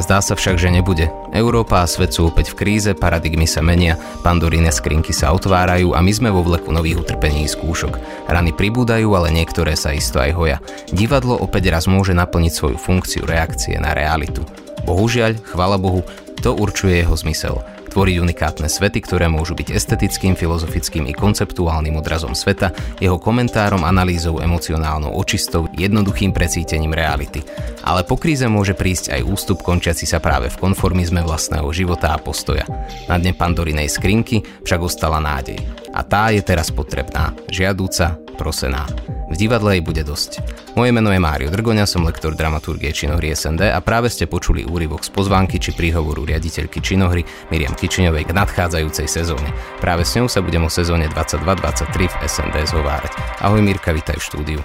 zdá sa však, že nebude. Európa a svet sú opäť v kríze, paradigmy sa menia, pandoríne skrinky sa otvárajú a my sme vo vleku nových utrpení skúšok. Rany pribúdajú, ale niektoré sa isto aj hoja. Divadlo opäť raz môže naplniť svoju funkciu reakcie na realitu. Bohužiaľ, chvala Bohu, to určuje jeho zmysel tvoriť unikátne svety, ktoré môžu byť estetickým, filozofickým i konceptuálnym odrazom sveta, jeho komentárom, analýzou, emocionálnou očistou, jednoduchým precítením reality. Ale po kríze môže prísť aj ústup končiaci sa práve v konformizme vlastného života a postoja. Na dne Pandorinej skrinky však ostala nádej. A tá je teraz potrebná, žiadúca, prosená. V divadle jej bude dosť. Moje meno je Mário Drgoňa, som lektor dramaturgie činohry SND a práve ste počuli úryvok z pozvánky či príhovoru riaditeľky činohry Miriam Kičiňovej k nadchádzajúcej sezóne. Práve s ňou sa budem o sezóne 22-23 v SND zhovárať. Ahoj Mirka, vítaj v štúdiu.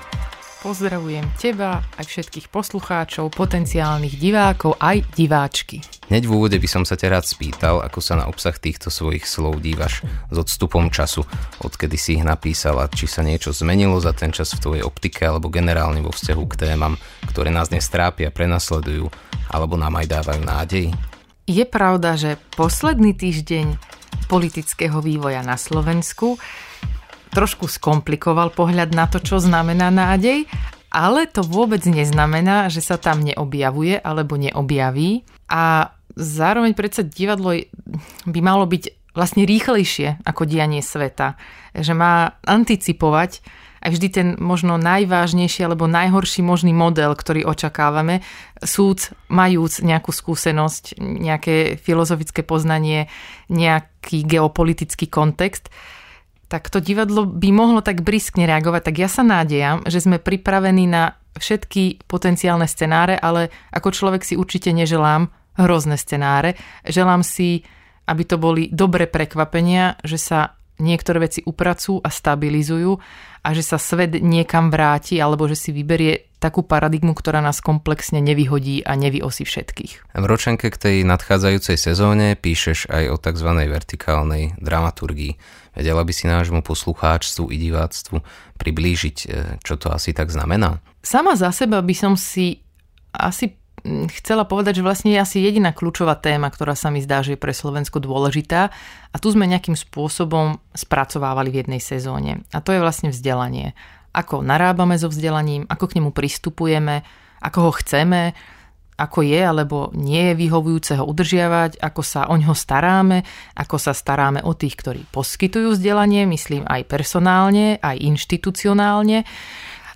Pozdravujem teba, aj všetkých poslucháčov, potenciálnych divákov, aj diváčky. Hneď v úvode by som sa ťa rád spýtal, ako sa na obsah týchto svojich slov dívaš s odstupom času, odkedy si ich napísala, či sa niečo zmenilo za ten čas v tvojej optike alebo generálne vo vzťahu k témam, ktoré nás dnes trápia, prenasledujú alebo nám aj dávajú nádej? Je pravda, že posledný týždeň politického vývoja na Slovensku trošku skomplikoval pohľad na to, čo znamená nádej, ale to vôbec neznamená, že sa tam neobjavuje alebo neobjaví. A zároveň predsa divadlo by malo byť vlastne rýchlejšie ako dianie sveta. Že má anticipovať aj vždy ten možno najvážnejší alebo najhorší možný model, ktorý očakávame, súd majúc nejakú skúsenosť, nejaké filozofické poznanie, nejaký geopolitický kontext, tak to divadlo by mohlo tak briskne reagovať. Tak ja sa nádejam, že sme pripravení na všetky potenciálne scenáre, ale ako človek si určite neželám hrozné scenáre. Želám si, aby to boli dobré prekvapenia, že sa niektoré veci upracujú a stabilizujú a že sa svet niekam vráti alebo že si vyberie takú paradigmu, ktorá nás komplexne nevyhodí a nevyosí všetkých. V ročenke k tej nadchádzajúcej sezóne píšeš aj o tzv. vertikálnej dramaturgii. Vedela by si nášmu poslucháčstvu i diváctvu priblížiť, e, čo to asi tak znamená? Sama za seba by som si asi chcela povedať, že vlastne je asi jediná kľúčová téma, ktorá sa mi zdá, že je pre Slovensko dôležitá a tu sme nejakým spôsobom spracovávali v jednej sezóne. A to je vlastne vzdelanie ako narábame so vzdelaním, ako k nemu pristupujeme, ako ho chceme, ako je alebo nie je vyhovujúce ho udržiavať, ako sa o ňo staráme, ako sa staráme o tých, ktorí poskytujú vzdelanie, myslím aj personálne, aj inštitucionálne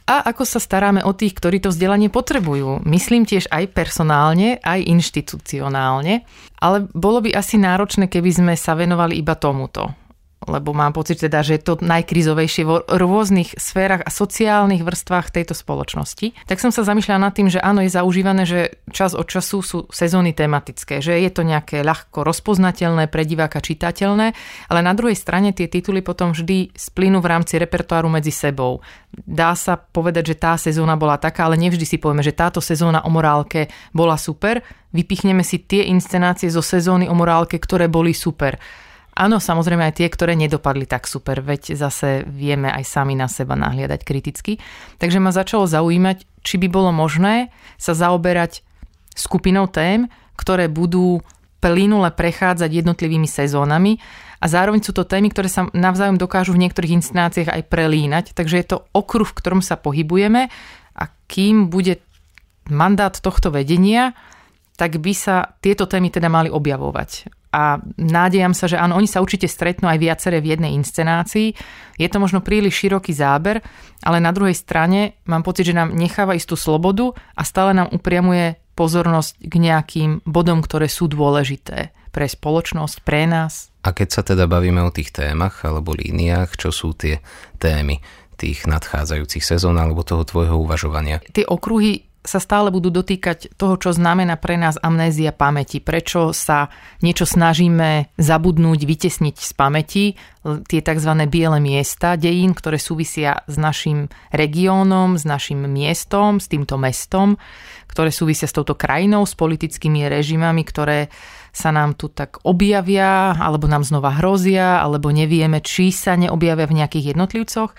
a ako sa staráme o tých, ktorí to vzdelanie potrebujú. Myslím tiež aj personálne, aj inštitucionálne, ale bolo by asi náročné, keby sme sa venovali iba tomuto lebo mám pocit teda, že je to najkrizovejšie v rôznych sférach a sociálnych vrstvách tejto spoločnosti. Tak som sa zamýšľala nad tým, že áno, je zaužívané, že čas od času sú sezóny tematické, že je to nejaké ľahko rozpoznateľné, pre diváka čitateľné, ale na druhej strane tie tituly potom vždy splynú v rámci repertoáru medzi sebou. Dá sa povedať, že tá sezóna bola taká, ale nevždy si povieme, že táto sezóna o morálke bola super, vypichneme si tie inscenácie zo sezóny o morálke, ktoré boli super Áno, samozrejme aj tie, ktoré nedopadli tak super, veď zase vieme aj sami na seba nahliadať kriticky. Takže ma začalo zaujímať, či by bolo možné sa zaoberať skupinou tém, ktoré budú plynule prechádzať jednotlivými sezónami a zároveň sú to témy, ktoré sa navzájom dokážu v niektorých inscenáciách aj prelínať, takže je to okruh, v ktorom sa pohybujeme a kým bude mandát tohto vedenia, tak by sa tieto témy teda mali objavovať a nádejam sa, že áno, oni sa určite stretnú aj viaceré v jednej inscenácii. Je to možno príliš široký záber, ale na druhej strane mám pocit, že nám necháva istú slobodu a stále nám upriamuje pozornosť k nejakým bodom, ktoré sú dôležité pre spoločnosť, pre nás. A keď sa teda bavíme o tých témach alebo líniách, čo sú tie témy tých nadchádzajúcich sezón alebo toho tvojho uvažovania? Tie okruhy sa stále budú dotýkať toho, čo znamená pre nás amnézia pamäti. Prečo sa niečo snažíme zabudnúť, vytesniť z pamäti, tie tzv. biele miesta dejín, ktoré súvisia s našim regiónom, s našim miestom, s týmto mestom, ktoré súvisia s touto krajinou, s politickými režimami, ktoré sa nám tu tak objavia, alebo nám znova hrozia, alebo nevieme, či sa neobjavia v nejakých jednotlivcoch.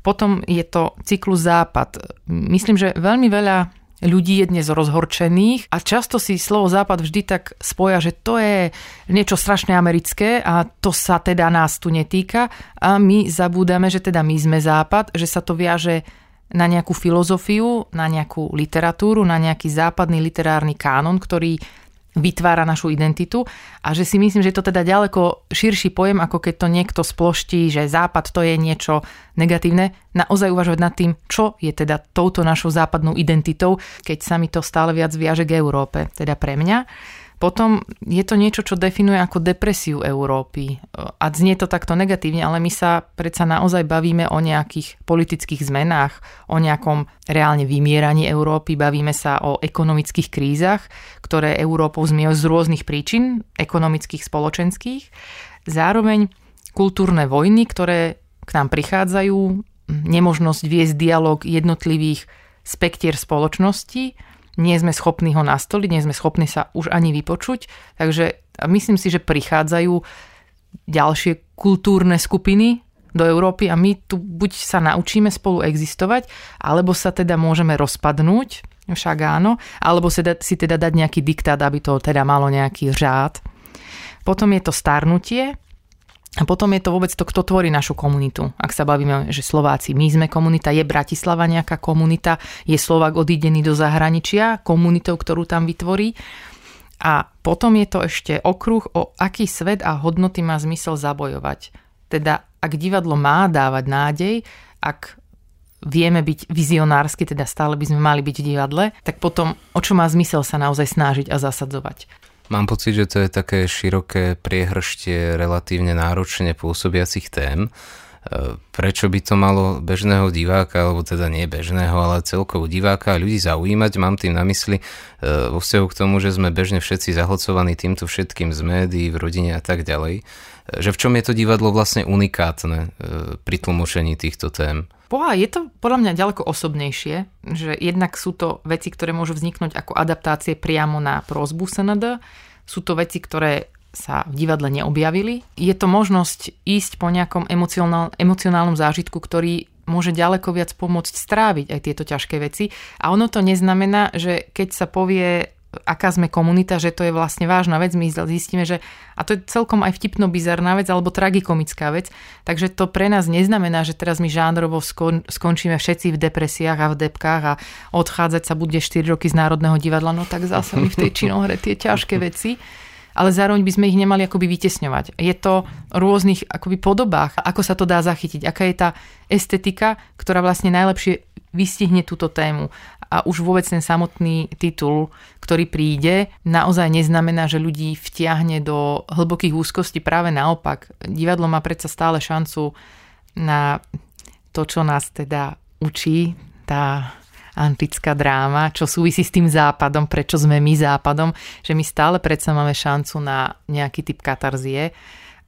Potom je to cyklus západ. Myslím, že veľmi veľa ľudí je dnes rozhorčených a často si slovo západ vždy tak spoja, že to je niečo strašne americké a to sa teda nás tu netýka. A my zabúdame, že teda my sme západ, že sa to viaže na nejakú filozofiu, na nejakú literatúru, na nejaký západný literárny kánon, ktorý vytvára našu identitu a že si myslím, že je to teda ďaleko širší pojem, ako keď to niekto sploští, že západ to je niečo negatívne. Naozaj uvažovať nad tým, čo je teda touto našou západnou identitou, keď sa mi to stále viac viaže k Európe, teda pre mňa. Potom je to niečo, čo definuje ako depresiu Európy. A znie to takto negatívne, ale my sa predsa naozaj bavíme o nejakých politických zmenách, o nejakom reálne vymieraní Európy, bavíme sa o ekonomických krízach, ktoré Európou zmiejú z rôznych príčin, ekonomických, spoločenských. Zároveň kultúrne vojny, ktoré k nám prichádzajú, nemožnosť viesť dialog jednotlivých spektier spoločnosti, nie sme schopní ho nastoliť, nie sme schopní sa už ani vypočuť, takže myslím si, že prichádzajú ďalšie kultúrne skupiny do Európy a my tu buď sa naučíme spolu existovať, alebo sa teda môžeme rozpadnúť, však áno, alebo si, teda dať nejaký diktát, aby to teda malo nejaký řád. Potom je to starnutie, a potom je to vôbec to, kto tvorí našu komunitu. Ak sa bavíme, že Slováci, my sme komunita, je Bratislava nejaká komunita, je Slovák odídený do zahraničia, komunitou, ktorú tam vytvorí. A potom je to ešte okruh, o aký svet a hodnoty má zmysel zabojovať. Teda ak divadlo má dávať nádej, ak vieme byť vizionársky, teda stále by sme mali byť v divadle, tak potom o čo má zmysel sa naozaj snažiť a zasadzovať. Mám pocit, že to je také široké priehrštie relatívne náročne pôsobiacich tém. E, prečo by to malo bežného diváka, alebo teda nie bežného, ale celkovo diváka a ľudí zaujímať? Mám tým na mysli e, vo vzťahu k tomu, že sme bežne všetci zahlcovaní týmto všetkým z médií, v rodine a tak ďalej. E, že v čom je to divadlo vlastne unikátne pri tlmočení týchto tém? Boha, je to podľa mňa ďaleko osobnejšie, že jednak sú to veci, ktoré môžu vzniknúť ako adaptácie priamo na prozbu SND, sú to veci, ktoré sa v divadle neobjavili. Je to možnosť ísť po nejakom emocionál, emocionálnom zážitku, ktorý môže ďaleko viac pomôcť stráviť aj tieto ťažké veci. A ono to neznamená, že keď sa povie aká sme komunita, že to je vlastne vážna vec. My zistíme, že a to je celkom aj vtipno bizarná vec alebo tragikomická vec. Takže to pre nás neznamená, že teraz my žánrovo skon, skončíme všetci v depresiách a v depkách a odchádzať sa bude 4 roky z Národného divadla. No tak zase my v tej činohre tie ťažké veci ale zároveň by sme ich nemali akoby vytesňovať. Je to v rôznych akoby podobách, ako sa to dá zachytiť, aká je tá estetika, ktorá vlastne najlepšie vystihne túto tému a už vôbec ten samotný titul, ktorý príde, naozaj neznamená, že ľudí vtiahne do hlbokých úzkostí. Práve naopak, divadlo má predsa stále šancu na to, čo nás teda učí, tá antická dráma, čo súvisí s tým západom, prečo sme my západom, že my stále predsa máme šancu na nejaký typ katarzie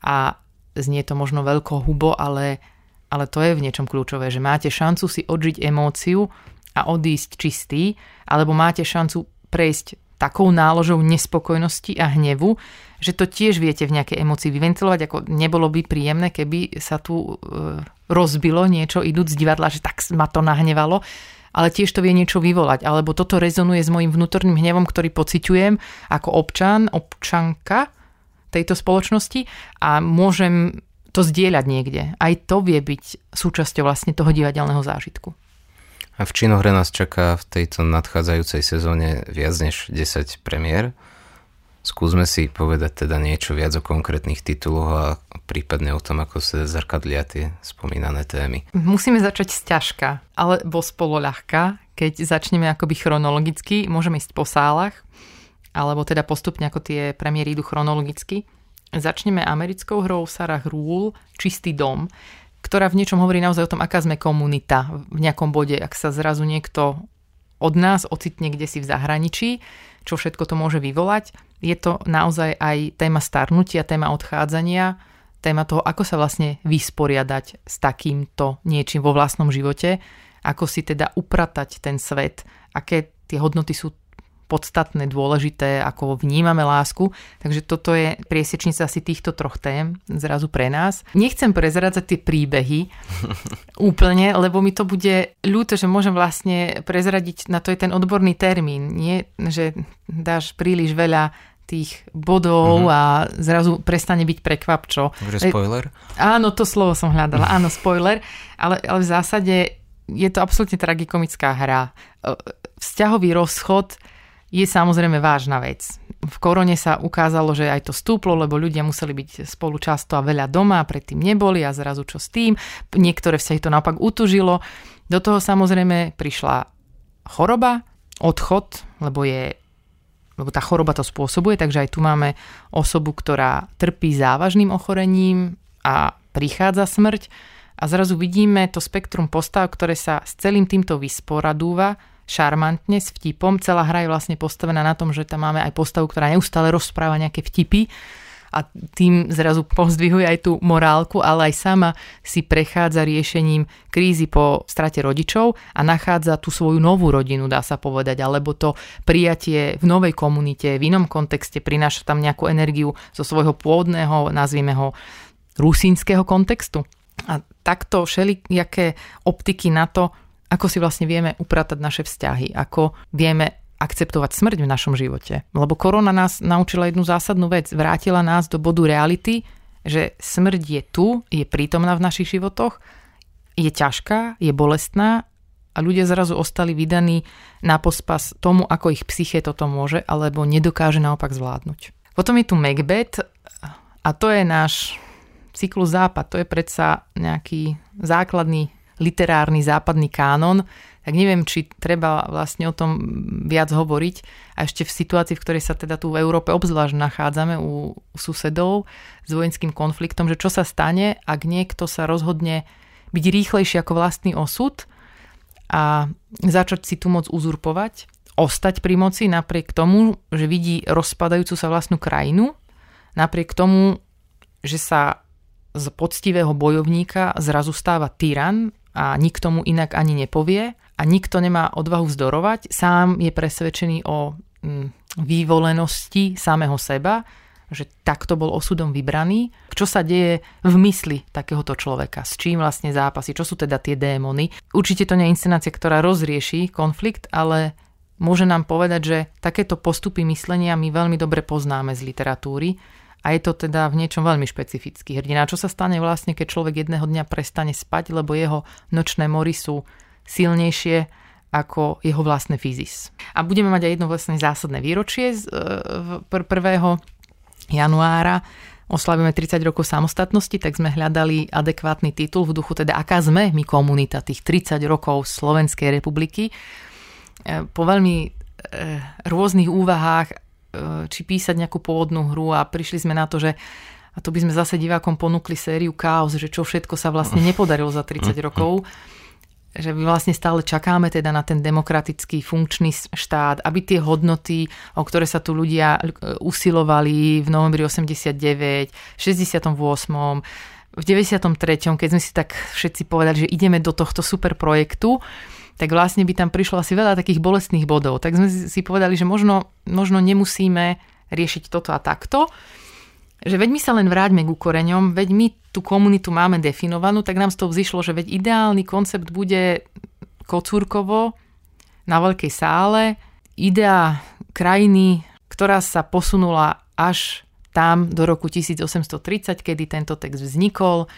a znie to možno veľko hubo, ale, ale to je v niečom kľúčové, že máte šancu si odžiť emóciu, a odísť čistý, alebo máte šancu prejsť takou náložou nespokojnosti a hnevu, že to tiež viete v nejakej emocii vyventilovať, ako nebolo by príjemné, keby sa tu e, rozbilo niečo idúc z divadla, že tak ma to nahnevalo, ale tiež to vie niečo vyvolať, alebo toto rezonuje s mojim vnútorným hnevom, ktorý pociťujem ako občan, občanka tejto spoločnosti a môžem to zdieľať niekde. Aj to vie byť súčasťou vlastne toho divadelného zážitku. A v Činohre nás čaká v tejto nadchádzajúcej sezóne viac než 10 premiér. Skúsme si povedať teda niečo viac o konkrétnych tituloch a prípadne o tom, ako sa zrkadlia tie spomínané témy. Musíme začať z ťažka, alebo spolo ľahka. Keď začneme akoby chronologicky, môžeme ísť po sálach, alebo teda postupne ako tie premiéry idú chronologicky. Začneme americkou hrou Sarah Rule Čistý dom ktorá v niečom hovorí naozaj o tom, aká sme komunita v nejakom bode, ak sa zrazu niekto od nás ocitne kde si v zahraničí, čo všetko to môže vyvolať. Je to naozaj aj téma starnutia, téma odchádzania, téma toho, ako sa vlastne vysporiadať s takýmto niečím vo vlastnom živote, ako si teda upratať ten svet, aké tie hodnoty sú podstatné, dôležité, ako vnímame lásku. Takže toto je priesečnica asi týchto troch tém zrazu pre nás. Nechcem prezrádzať tie príbehy úplne, lebo mi to bude ľúto, že môžem vlastne prezradiť, na to je ten odborný termín, nie, že dáš príliš veľa tých bodov mm-hmm. a zrazu prestane byť prekvapčo. Takže spoiler? Áno, to slovo som hľadala. Áno, spoiler. Ale, ale v zásade je to absolútne tragikomická hra. Vzťahový rozchod je samozrejme vážna vec. V korone sa ukázalo, že aj to stúplo, lebo ľudia museli byť spolu často a veľa doma, predtým neboli a zrazu čo s tým. Niektoré vzťahy to naopak utužilo. Do toho samozrejme prišla choroba, odchod, lebo je lebo tá choroba to spôsobuje, takže aj tu máme osobu, ktorá trpí závažným ochorením a prichádza smrť a zrazu vidíme to spektrum postav, ktoré sa s celým týmto vysporadúva šarmantne s vtipom. Celá hra je vlastne postavená na tom, že tam máme aj postavu, ktorá neustále rozpráva nejaké vtipy a tým zrazu pozdvihuje aj tú morálku, ale aj sama si prechádza riešením krízy po strate rodičov a nachádza tú svoju novú rodinu, dá sa povedať, alebo to prijatie v novej komunite, v inom kontexte, prináša tam nejakú energiu zo svojho pôvodného, nazvime ho, rusínskeho kontextu. A takto všelijaké optiky na to, ako si vlastne vieme upratať naše vzťahy, ako vieme akceptovať smrť v našom živote. Lebo korona nás naučila jednu zásadnú vec. Vrátila nás do bodu reality, že smrť je tu, je prítomná v našich životoch, je ťažká, je bolestná a ľudia zrazu ostali vydaní na pospas tomu, ako ich psyché toto môže alebo nedokáže naopak zvládnuť. Potom je tu Macbeth a to je náš cyklus západ, to je predsa nejaký základný literárny západný kánon, tak neviem, či treba vlastne o tom viac hovoriť. A ešte v situácii, v ktorej sa teda tu v Európe obzvlášť nachádzame u susedov s vojenským konfliktom, že čo sa stane, ak niekto sa rozhodne byť rýchlejší ako vlastný osud a začať si tu moc uzurpovať, ostať pri moci napriek tomu, že vidí rozpadajúcu sa vlastnú krajinu, napriek tomu, že sa z poctivého bojovníka zrazu stáva tyran a nikto mu inak ani nepovie a nikto nemá odvahu vzdorovať, sám je presvedčený o mm, vývolenosti samého seba, že takto bol osudom vybraný. Čo sa deje v mysli takéhoto človeka? S čím vlastne zápasy? Čo sú teda tie démony? Určite to nie je inscenácia, ktorá rozrieši konflikt, ale môže nám povedať, že takéto postupy myslenia my veľmi dobre poznáme z literatúry a je to teda v niečom veľmi špecifický hrdina. Čo sa stane vlastne, keď človek jedného dňa prestane spať, lebo jeho nočné mory sú silnejšie ako jeho vlastné fyzis. A budeme mať aj jedno vlastne zásadné výročie z 1. E, januára oslavíme 30 rokov samostatnosti, tak sme hľadali adekvátny titul v duchu, teda aká sme my komunita tých 30 rokov Slovenskej republiky. E, po veľmi e, rôznych úvahách či písať nejakú pôvodnú hru a prišli sme na to, že a to by sme zase divákom ponúkli sériu Chaos, že čo všetko sa vlastne nepodarilo za 30 rokov. Že my vlastne stále čakáme teda na ten demokratický funkčný štát, aby tie hodnoty, o ktoré sa tu ľudia e, usilovali v novembri 89, v 68, v 93, keď sme si tak všetci povedali, že ideme do tohto super projektu, tak vlastne by tam prišlo asi veľa takých bolestných bodov. Tak sme si povedali, že možno, možno nemusíme riešiť toto a takto, že veď my sa len vráťme ku koreňom, veď my tú komunitu máme definovanú, tak nám z toho vzýšlo, že veď ideálny koncept bude kocúrkovo na veľkej sále, idea krajiny, ktorá sa posunula až tam do roku 1830, kedy tento text vznikol.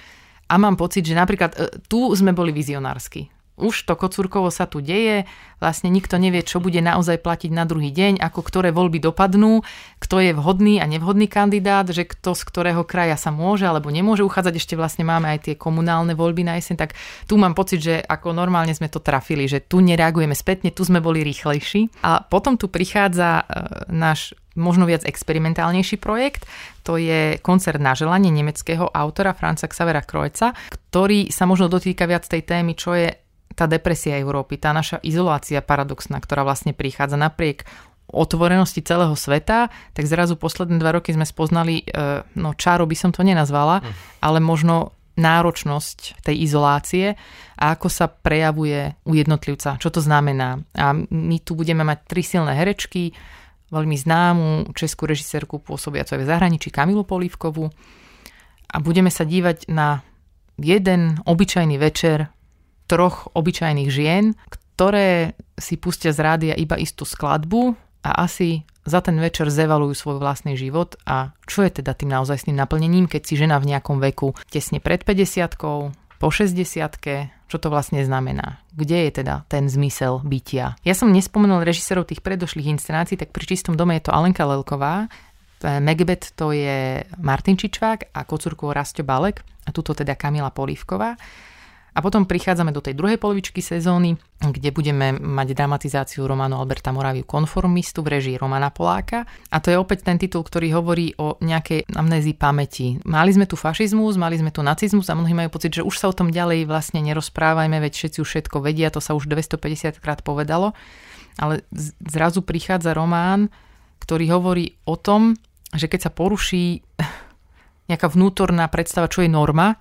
A mám pocit, že napríklad e, tu sme boli vizionársky už to kocúrkovo sa tu deje, vlastne nikto nevie, čo bude naozaj platiť na druhý deň, ako ktoré voľby dopadnú, kto je vhodný a nevhodný kandidát, že kto z ktorého kraja sa môže alebo nemôže uchádzať. Ešte vlastne máme aj tie komunálne voľby na jeseň, tak tu mám pocit, že ako normálne sme to trafili, že tu nereagujeme spätne, tu sme boli rýchlejší. A potom tu prichádza e, náš možno viac experimentálnejší projekt. To je koncert na želanie nemeckého autora Franca Xavera Krojca, ktorý sa možno dotýka viac tej témy, čo je tá depresia Európy, tá naša izolácia paradoxná, ktorá vlastne prichádza napriek otvorenosti celého sveta, tak zrazu posledné dva roky sme spoznali, e, no čáro by som to nenazvala, mm. ale možno náročnosť tej izolácie a ako sa prejavuje u jednotlivca, čo to znamená. A my tu budeme mať tri silné herečky, veľmi známu českú režisérku pôsobiacu aj v zahraničí Kamilu Polívkovú a budeme sa dívať na jeden obyčajný večer troch obyčajných žien, ktoré si pustia z rádia iba istú skladbu a asi za ten večer zevalujú svoj vlastný život a čo je teda tým naozajstným naplnením, keď si žena v nejakom veku tesne pred 50 po 60 čo to vlastne znamená? Kde je teda ten zmysel bytia? Ja som nespomenul režisérov tých predošlých inscenácií, tak pri čistom dome je to Alenka Lelková, Megbet to je Martin Čičvák a Kocurkovo Rasto Balek a tuto teda Kamila Polívková. A potom prichádzame do tej druhej polovičky sezóny, kde budeme mať dramatizáciu románu Alberta Moraviu Konformistu v režii Romana Poláka. A to je opäť ten titul, ktorý hovorí o nejakej amnézii pamäti. Mali sme tu fašizmus, mali sme tu nacizmus a mnohí majú pocit, že už sa o tom ďalej vlastne nerozprávajme, veď všetci už všetko vedia, to sa už 250 krát povedalo. Ale zrazu prichádza román, ktorý hovorí o tom, že keď sa poruší nejaká vnútorná predstava, čo je norma,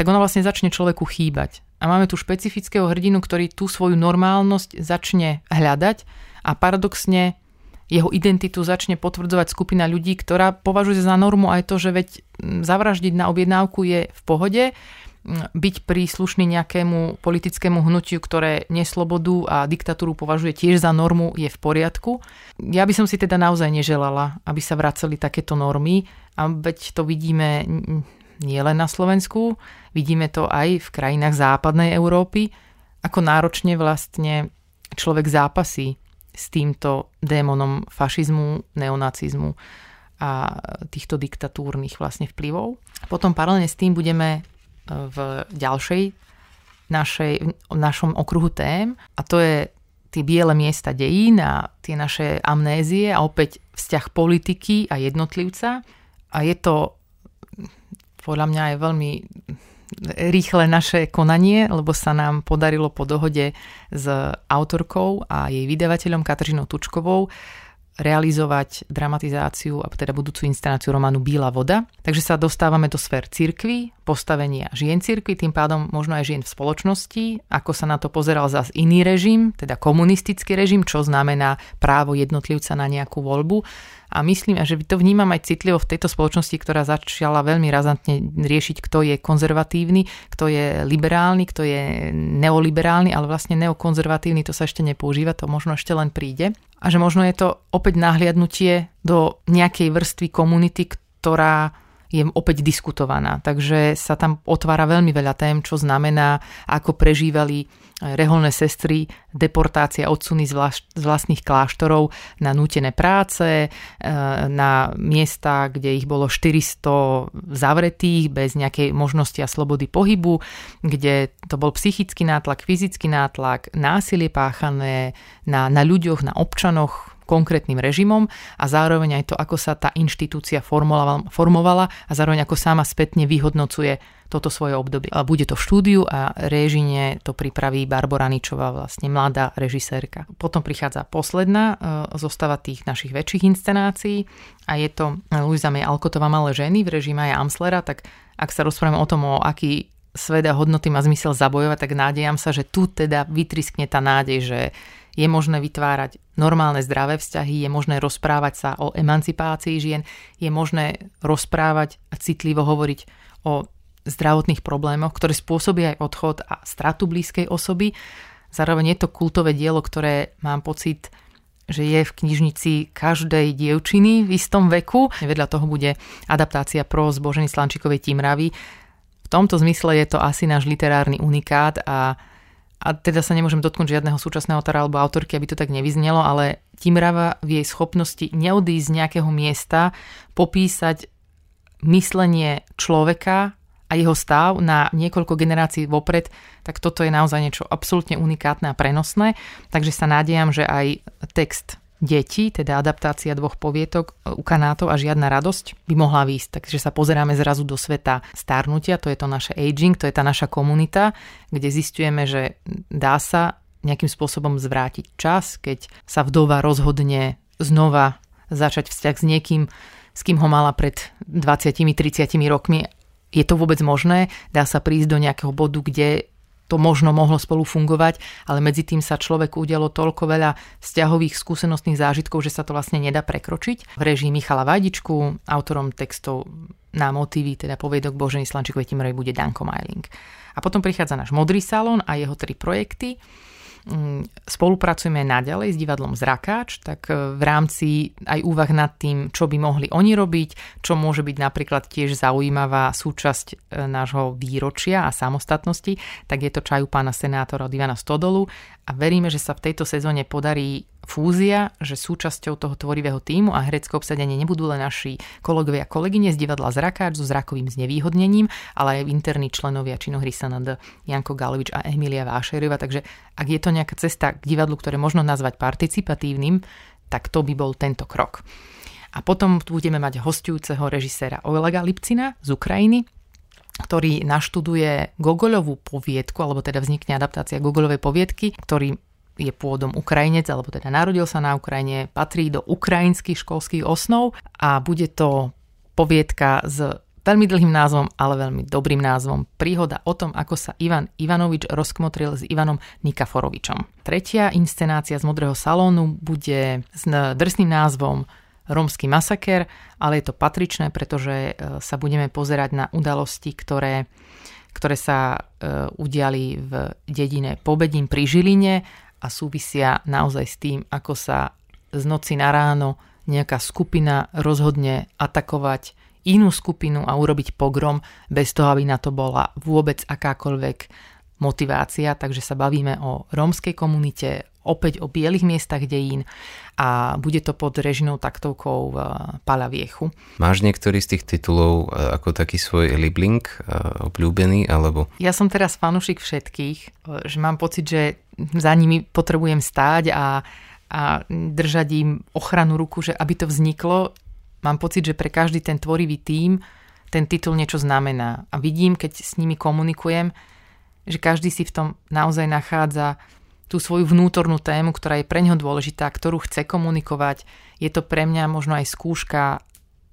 tak ona vlastne začne človeku chýbať. A máme tu špecifického hrdinu, ktorý tú svoju normálnosť začne hľadať a paradoxne jeho identitu začne potvrdzovať skupina ľudí, ktorá považuje za normu aj to, že veď zavraždiť na objednávku je v pohode, byť príslušný nejakému politickému hnutiu, ktoré neslobodu a diktatúru považuje tiež za normu, je v poriadku. Ja by som si teda naozaj neželala, aby sa vraceli takéto normy a veď to vidíme nielen na Slovensku, vidíme to aj v krajinách západnej Európy, ako náročne vlastne človek zápasí s týmto démonom fašizmu, neonacizmu a týchto diktatúrnych vlastne vplyvov. Potom paralelne s tým budeme e, v ďalšej našej, v našom okruhu tém a to je tie biele miesta dejín a tie naše amnézie a opäť vzťah politiky a jednotlivca. A je to podľa mňa je veľmi rýchle naše konanie, lebo sa nám podarilo po dohode s autorkou a jej vydavateľom Katržinou Tučkovou realizovať dramatizáciu a teda budúcu inscenáciu románu Bíla voda. Takže sa dostávame do sfér cirkvy, postavenia žien cirkvy, tým pádom možno aj žien v spoločnosti, ako sa na to pozeral zase iný režim, teda komunistický režim, čo znamená právo jednotlivca na nejakú voľbu a myslím, že to vnímam aj citlivo v tejto spoločnosti, ktorá začala veľmi razantne riešiť, kto je konzervatívny, kto je liberálny, kto je neoliberálny, ale vlastne neokonzervatívny to sa ešte nepoužíva, to možno ešte len príde. A že možno je to opäť nahliadnutie do nejakej vrstvy komunity, ktorá je opäť diskutovaná. Takže sa tam otvára veľmi veľa tém, čo znamená, ako prežívali eh, reholné sestry deportácia odsuny z, z vlastných kláštorov na nútené práce, eh, na miesta, kde ich bolo 400 zavretých bez nejakej možnosti a slobody pohybu, kde to bol psychický nátlak, fyzický nátlak, násilie páchané na, na ľuďoch, na občanoch, konkrétnym režimom a zároveň aj to, ako sa tá inštitúcia formovala, a zároveň ako sama spätne vyhodnocuje toto svoje obdobie. Bude to v štúdiu a režine to pripraví Barbara Ničová, vlastne mladá režisérka. Potom prichádza posledná e, zostava tých našich väčších inscenácií a je to Luisa May Alkotová Malé ženy v režime aj Amslera, tak ak sa rozprávame o tom, o aký svet a hodnoty má zmysel zabojovať, tak nádejam sa, že tu teda vytriskne tá nádej, že je možné vytvárať normálne zdravé vzťahy, je možné rozprávať sa o emancipácii žien, je možné rozprávať a citlivo hovoriť o zdravotných problémoch, ktoré spôsobia aj odchod a stratu blízkej osoby. Zároveň je to kultové dielo, ktoré mám pocit, že je v knižnici každej dievčiny v istom veku. Vedľa toho bude adaptácia pro zbožení Slančikovej Timravy. V tomto zmysle je to asi náš literárny unikát a a teda sa nemôžem dotknúť žiadneho súčasného autora alebo autorky, aby to tak nevyznelo, ale Timrava v jej schopnosti neodísť z nejakého miesta, popísať myslenie človeka a jeho stav na niekoľko generácií vopred, tak toto je naozaj niečo absolútne unikátne a prenosné. Takže sa nádejam, že aj text deti, teda adaptácia dvoch povietok e, u kanátov a žiadna radosť by mohla výjsť. Takže sa pozeráme zrazu do sveta starnutia, to je to naše aging, to je tá naša komunita, kde zistujeme, že dá sa nejakým spôsobom zvrátiť čas, keď sa vdova rozhodne znova začať vzťah s niekým, s kým ho mala pred 20-30 rokmi. Je to vôbec možné? Dá sa prísť do nejakého bodu, kde to možno mohlo spolu fungovať, ale medzi tým sa človeku udialo toľko veľa vzťahových skúsenostných zážitkov, že sa to vlastne nedá prekročiť. V režii Michala Vajdičku, autorom textov na motívy, teda poviedok Boženy Slančíkovej Timrovej bude Danko Majling. A potom prichádza náš Modrý salón a jeho tri projekty. Mm, spolupracujeme naďalej s divadlom Zrakáč, tak e, v rámci aj úvah nad tým, čo by mohli oni robiť, čo môže byť napríklad tiež zaujímavá súčasť e, nášho výročia a samostatnosti, tak je to čaju pána senátora od Ivana Stodolu a veríme, že sa v tejto sezóne podarí fúzia, že súčasťou toho tvorivého týmu a herecké obsadenie nebudú len naši kolegovia a kolegyne z divadla Zrakáč so zrakovým znevýhodnením, ale aj interní členovia činohry SND Janko Galovič a Emilia Vášerova. Takže ak je to nejaká cesta k divadlu, ktoré možno nazvať participatívnym, tak to by bol tento krok. A potom budeme mať hostujúceho režiséra Olega Lipcina z Ukrajiny, ktorý naštuduje Gogoľovú poviedku, alebo teda vznikne adaptácia Gogoľovej poviedky, ktorý je pôvodom Ukrajinec, alebo teda narodil sa na Ukrajine, patrí do ukrajinských školských osnov a bude to poviedka s veľmi dlhým názvom, ale veľmi dobrým názvom. Príhoda o tom, ako sa Ivan Ivanovič rozkmotril s Ivanom Nikaforovičom. Tretia inscenácia z Modrého salónu bude s drsným názvom Rómsky masaker, ale je to patričné, pretože e, sa budeme pozerať na udalosti, ktoré, ktoré sa e, udiali v dedine Pobedín pri Žiline a súvisia naozaj s tým, ako sa z noci na ráno nejaká skupina rozhodne atakovať inú skupinu a urobiť pogrom bez toho, aby na to bola vôbec akákoľvek motivácia. Takže sa bavíme o rómskej komunite, opäť o bielých miestach dejín a bude to pod režinou taktovkou v Palaviechu. Máš niektorý z tých titulov e, ako taký svoj libling, e, obľúbený, alebo? Ja som teraz fanušik všetkých, že mám pocit, že za nimi potrebujem stáť a, a držať im ochranu ruku, že aby to vzniklo. Mám pocit, že pre každý ten tvorivý tím ten titul niečo znamená. A vidím, keď s nimi komunikujem, že každý si v tom naozaj nachádza tú svoju vnútornú tému, ktorá je pre neho dôležitá, ktorú chce komunikovať. Je to pre mňa možno aj skúška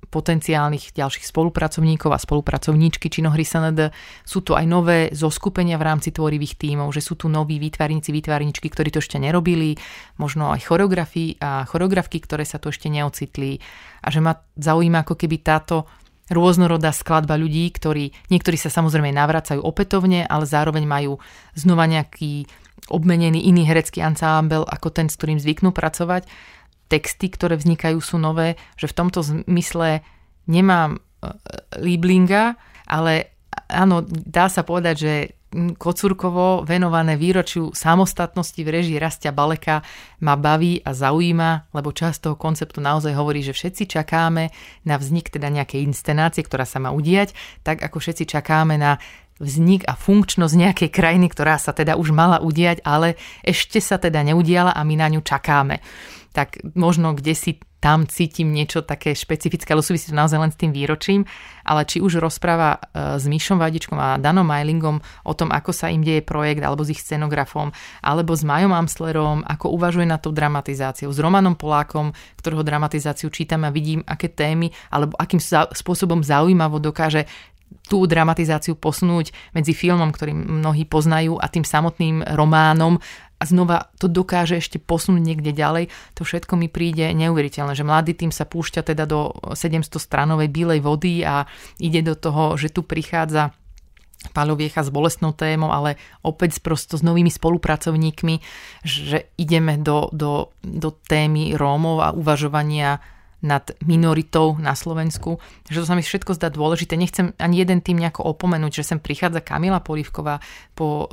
potenciálnych ďalších spolupracovníkov a spolupracovníčky činohry SND. Sú tu aj nové zoskupenia v rámci tvorivých tímov, že sú tu noví výtvarníci, výtvarničky, ktorí to ešte nerobili, možno aj choreografii a choreografky, ktoré sa tu ešte neocitli a že ma zaujíma ako keby táto rôznorodá skladba ľudí, ktorí niektorí sa samozrejme navracajú opätovne, ale zároveň majú znova nejaký obmenený iný herecký ansámbel ako ten, s ktorým zvyknú pracovať. Texty, ktoré vznikajú, sú nové, že v tomto zmysle nemám e, Lieblinga, ale áno, dá sa povedať, že Kocúrkovo venované výročiu samostatnosti v režii Rastia Baleka ma baví a zaujíma, lebo časť toho konceptu naozaj hovorí, že všetci čakáme na vznik teda nejakej inscenácie, ktorá sa má udiať, tak ako všetci čakáme na vznik a funkčnosť nejakej krajiny, ktorá sa teda už mala udiať, ale ešte sa teda neudiala a my na ňu čakáme. Tak možno kde si tam cítim niečo také špecifické, ale súvisí to naozaj len s tým výročím, ale či už rozpráva e, s Myšom Vadičkom a Danom Majlingom o tom, ako sa im deje projekt, alebo s ich scenografom, alebo s Majom Amslerom, ako uvažuje na tú dramatizáciu, s Romanom Polákom, ktorého dramatizáciu čítam a vidím, aké témy, alebo akým spôsobom zaujímavo dokáže tú dramatizáciu posunúť medzi filmom, ktorý mnohí poznajú a tým samotným románom. A znova to dokáže ešte posunúť niekde ďalej, to všetko mi príde neuveriteľné, že mladý tým sa púšťa teda do 700 stranovej bílej vody a ide do toho, že tu prichádza Paľoviecha s bolestnou témou, ale opäť prosto s novými spolupracovníkmi, že ideme do, do, do témy Rómov a uvažovania nad minoritou na Slovensku, že to sa mi všetko zdá dôležité. Nechcem ani jeden tým nejako opomenúť, že sem prichádza Kamila Polivková po e,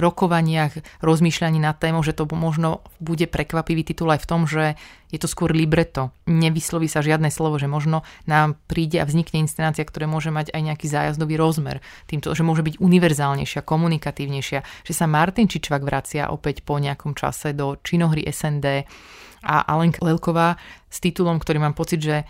rokovaniach, rozmýšľaní nad témou, že to možno bude prekvapivý titul aj v tom, že Je to skôr libreto. Nevysloví sa žiadne slovo, že možno nám príde a vznikne inscenácia, ktorá môže mať aj nejaký zájazdový rozmer. Týmto, že môže byť univerzálnejšia, komunikatívnejšia. Že sa Martin Čičvak vracia opäť po nejakom čase do činohry SND a Alenka Lelková s titulom, ktorý mám pocit, že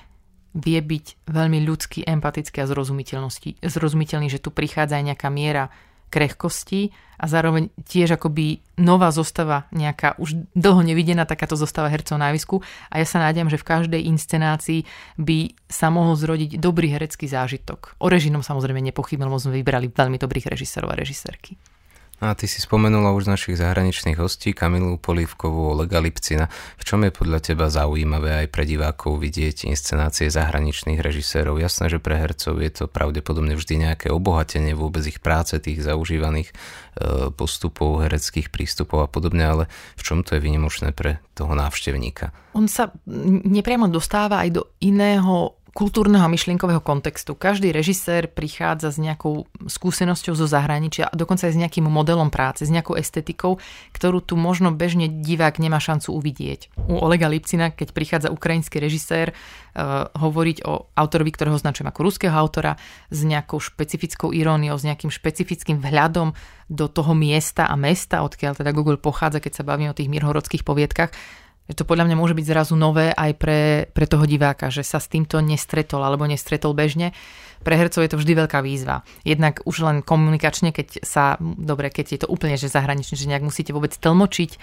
vie byť veľmi ľudský, empatický a zrozumiteľný, že tu prichádza aj nejaká miera krehkosti a zároveň tiež akoby nová zostava, nejaká už dlho nevidená takáto zostava hercov javisku a ja sa nádem, že v každej inscenácii by sa mohol zrodiť dobrý herecký zážitok. O režinom samozrejme nepochybne, lebo sme vybrali veľmi dobrých režisérov a režisérky. A ty si spomenula už našich zahraničných hostí Kamilu Polívkovú, Olega Lipcina. V čom je podľa teba zaujímavé aj pre divákov vidieť inscenácie zahraničných režisérov? Jasné, že pre hercov je to pravdepodobne vždy nejaké obohatenie vôbec ich práce, tých zaužívaných e, postupov, hereckých prístupov a podobne, ale v čom to je vynimočné pre toho návštevníka? On sa nepriamo dostáva aj do iného kultúrneho a myšlienkového kontextu. Každý režisér prichádza s nejakou skúsenosťou zo zahraničia a dokonca aj s nejakým modelom práce, s nejakou estetikou, ktorú tu možno bežne divák nemá šancu uvidieť. U Olega Lipcina, keď prichádza ukrajinský režisér, uh, hovoriť o autorovi, ktorého označujem ako ruského autora, s nejakou špecifickou iróniou, s nejakým špecifickým vhľadom do toho miesta a mesta, odkiaľ teda Google pochádza, keď sa bavíme o tých mirhorodských poviedkach, to podľa mňa môže byť zrazu nové aj pre, pre toho diváka, že sa s týmto nestretol alebo nestretol bežne. Pre hercov je to vždy veľká výzva. Jednak už len komunikačne, keď sa, dobre, keď je to úplne že zahranične, že nejak musíte vôbec tlmočiť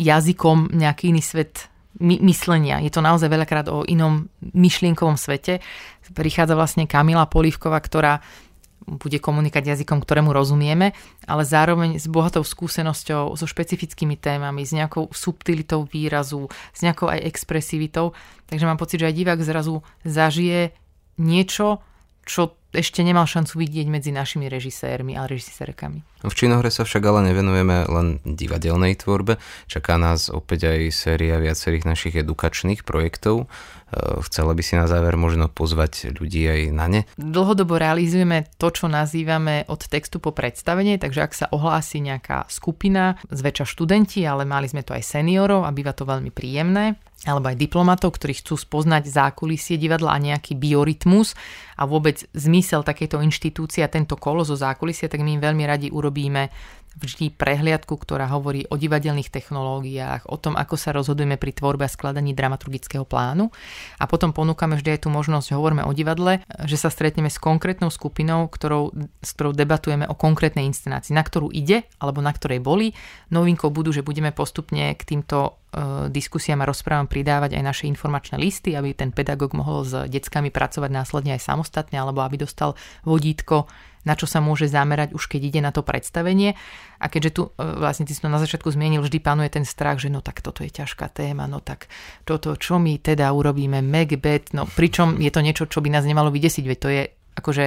jazykom nejaký iný svet my, myslenia. Je to naozaj veľakrát o inom myšlienkovom svete. Prichádza vlastne Kamila Polívková, ktorá bude komunikovať jazykom, ktorému rozumieme, ale zároveň s bohatou skúsenosťou, so špecifickými témami, s nejakou subtilitou výrazu, s nejakou aj expresivitou. Takže mám pocit, že aj divák zrazu zažije niečo, čo ešte nemal šancu vidieť medzi našimi režisérmi a režisérkami. V činohre sa však ale nevenujeme len divadelnej tvorbe. Čaká nás opäť aj séria viacerých našich edukačných projektov. E, chcela by si na záver možno pozvať ľudí aj na ne? Dlhodobo realizujeme to, čo nazývame od textu po predstavenie, takže ak sa ohlási nejaká skupina, zväčša študenti, ale mali sme to aj seniorov a býva to veľmi príjemné, alebo aj diplomatov, ktorí chcú spoznať zákulisie divadla a nejaký biorytmus a vôbec zmysel takejto inštitúcie a tento kolo zo zákulisia, tak my im veľmi radi urobíme vždy prehliadku, ktorá hovorí o divadelných technológiách, o tom, ako sa rozhodujeme pri tvorbe a skladaní dramaturgického plánu. A potom ponúkame vždy aj tú možnosť, hovoríme o divadle, že sa stretneme s konkrétnou skupinou, ktorou, s ktorou debatujeme o konkrétnej inscenácii, na ktorú ide alebo na ktorej boli. Novinkou budú, že budeme postupne k týmto e, diskusiám a rozprávam pridávať aj naše informačné listy, aby ten pedagóg mohol s deckami pracovať následne aj samostatne, alebo aby dostal vodítko na čo sa môže zamerať už keď ide na to predstavenie. A keďže tu e, vlastne ty si to na začiatku zmienil, vždy panuje ten strach, že no tak toto je ťažká téma, no tak toto, čo my teda urobíme, Macbeth, no pričom je to niečo, čo by nás nemalo vydesiť, veď to je akože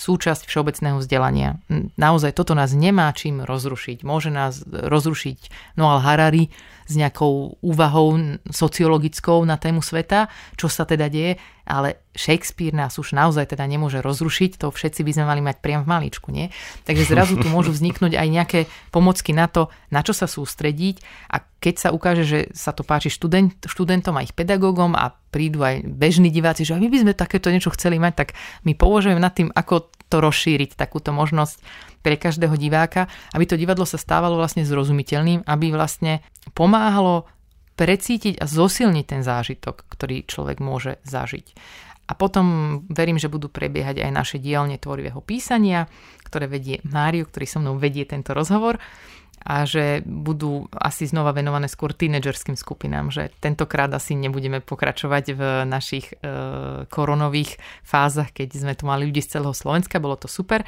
súčasť všeobecného vzdelania. Naozaj toto nás nemá čím rozrušiť. Môže nás rozrušiť Noal Harari s nejakou úvahou sociologickou na tému sveta, čo sa teda deje, ale Shakespeare nás už naozaj teda nemôže rozrušiť, to všetci by sme mali mať priam v maličku, nie? Takže zrazu tu môžu vzniknúť aj nejaké pomocky na to, na čo sa sústrediť a keď sa ukáže, že sa to páči študent, študentom a ich pedagógom a prídu aj bežní diváci, že my by sme takéto niečo chceli mať, tak my považujeme nad tým, ako to rozšíriť, takúto možnosť pre každého diváka, aby to divadlo sa stávalo vlastne zrozumiteľným, aby vlastne pomáhalo precítiť a zosilniť ten zážitok, ktorý človek môže zažiť. A potom verím, že budú prebiehať aj naše dielne tvorivého písania, ktoré vedie Máriu, ktorý so mnou vedie tento rozhovor a že budú asi znova venované skôr tínedžerským skupinám, že tentokrát asi nebudeme pokračovať v našich e, koronových fázach, keď sme tu mali ľudí z celého Slovenska, bolo to super,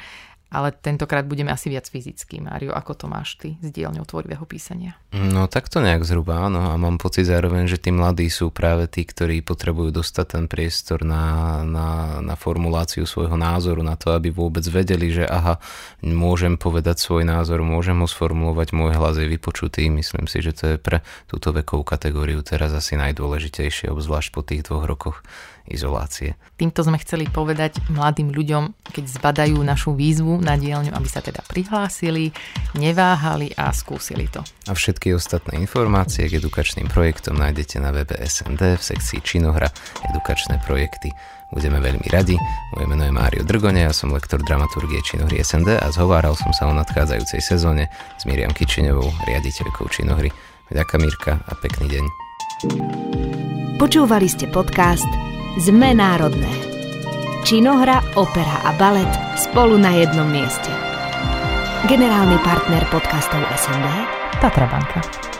ale tentokrát budeme asi viac fyzický. Mário, ako to máš ty s dielňou tvorivého písania? No tak to nejak zhruba, áno. A mám pocit zároveň, že tí mladí sú práve tí, ktorí potrebujú dostať ten priestor na, na, na formuláciu svojho názoru, na to, aby vôbec vedeli, že aha, môžem povedať svoj názor, môžem ho sformulovať, môj hlas je vypočutý. Myslím si, že to je pre túto vekovú kategóriu teraz asi najdôležitejšie, obzvlášť po tých dvoch rokoch izolácie. Týmto sme chceli povedať mladým ľuďom, keď zbadajú našu výzvu na dielňu, aby sa teda prihlásili, neváhali a skúsili to. A všetky ostatné informácie k edukačným projektom nájdete na webe SND v sekcii Činohra edukačné projekty. Budeme veľmi radi. Moje meno je Mário Drgone, ja som lektor dramaturgie Činohry SND a zhováral som sa o nadchádzajúcej sezóne s Miriam Kičiňovou, riaditeľkou Činohry. Ďakujem Mirka a pekný deň. Počúvali ste podcast Zme národné. Činohra, opera a balet spolu na jednom mieste. Generálny partner podcastov SND Tatra Banka.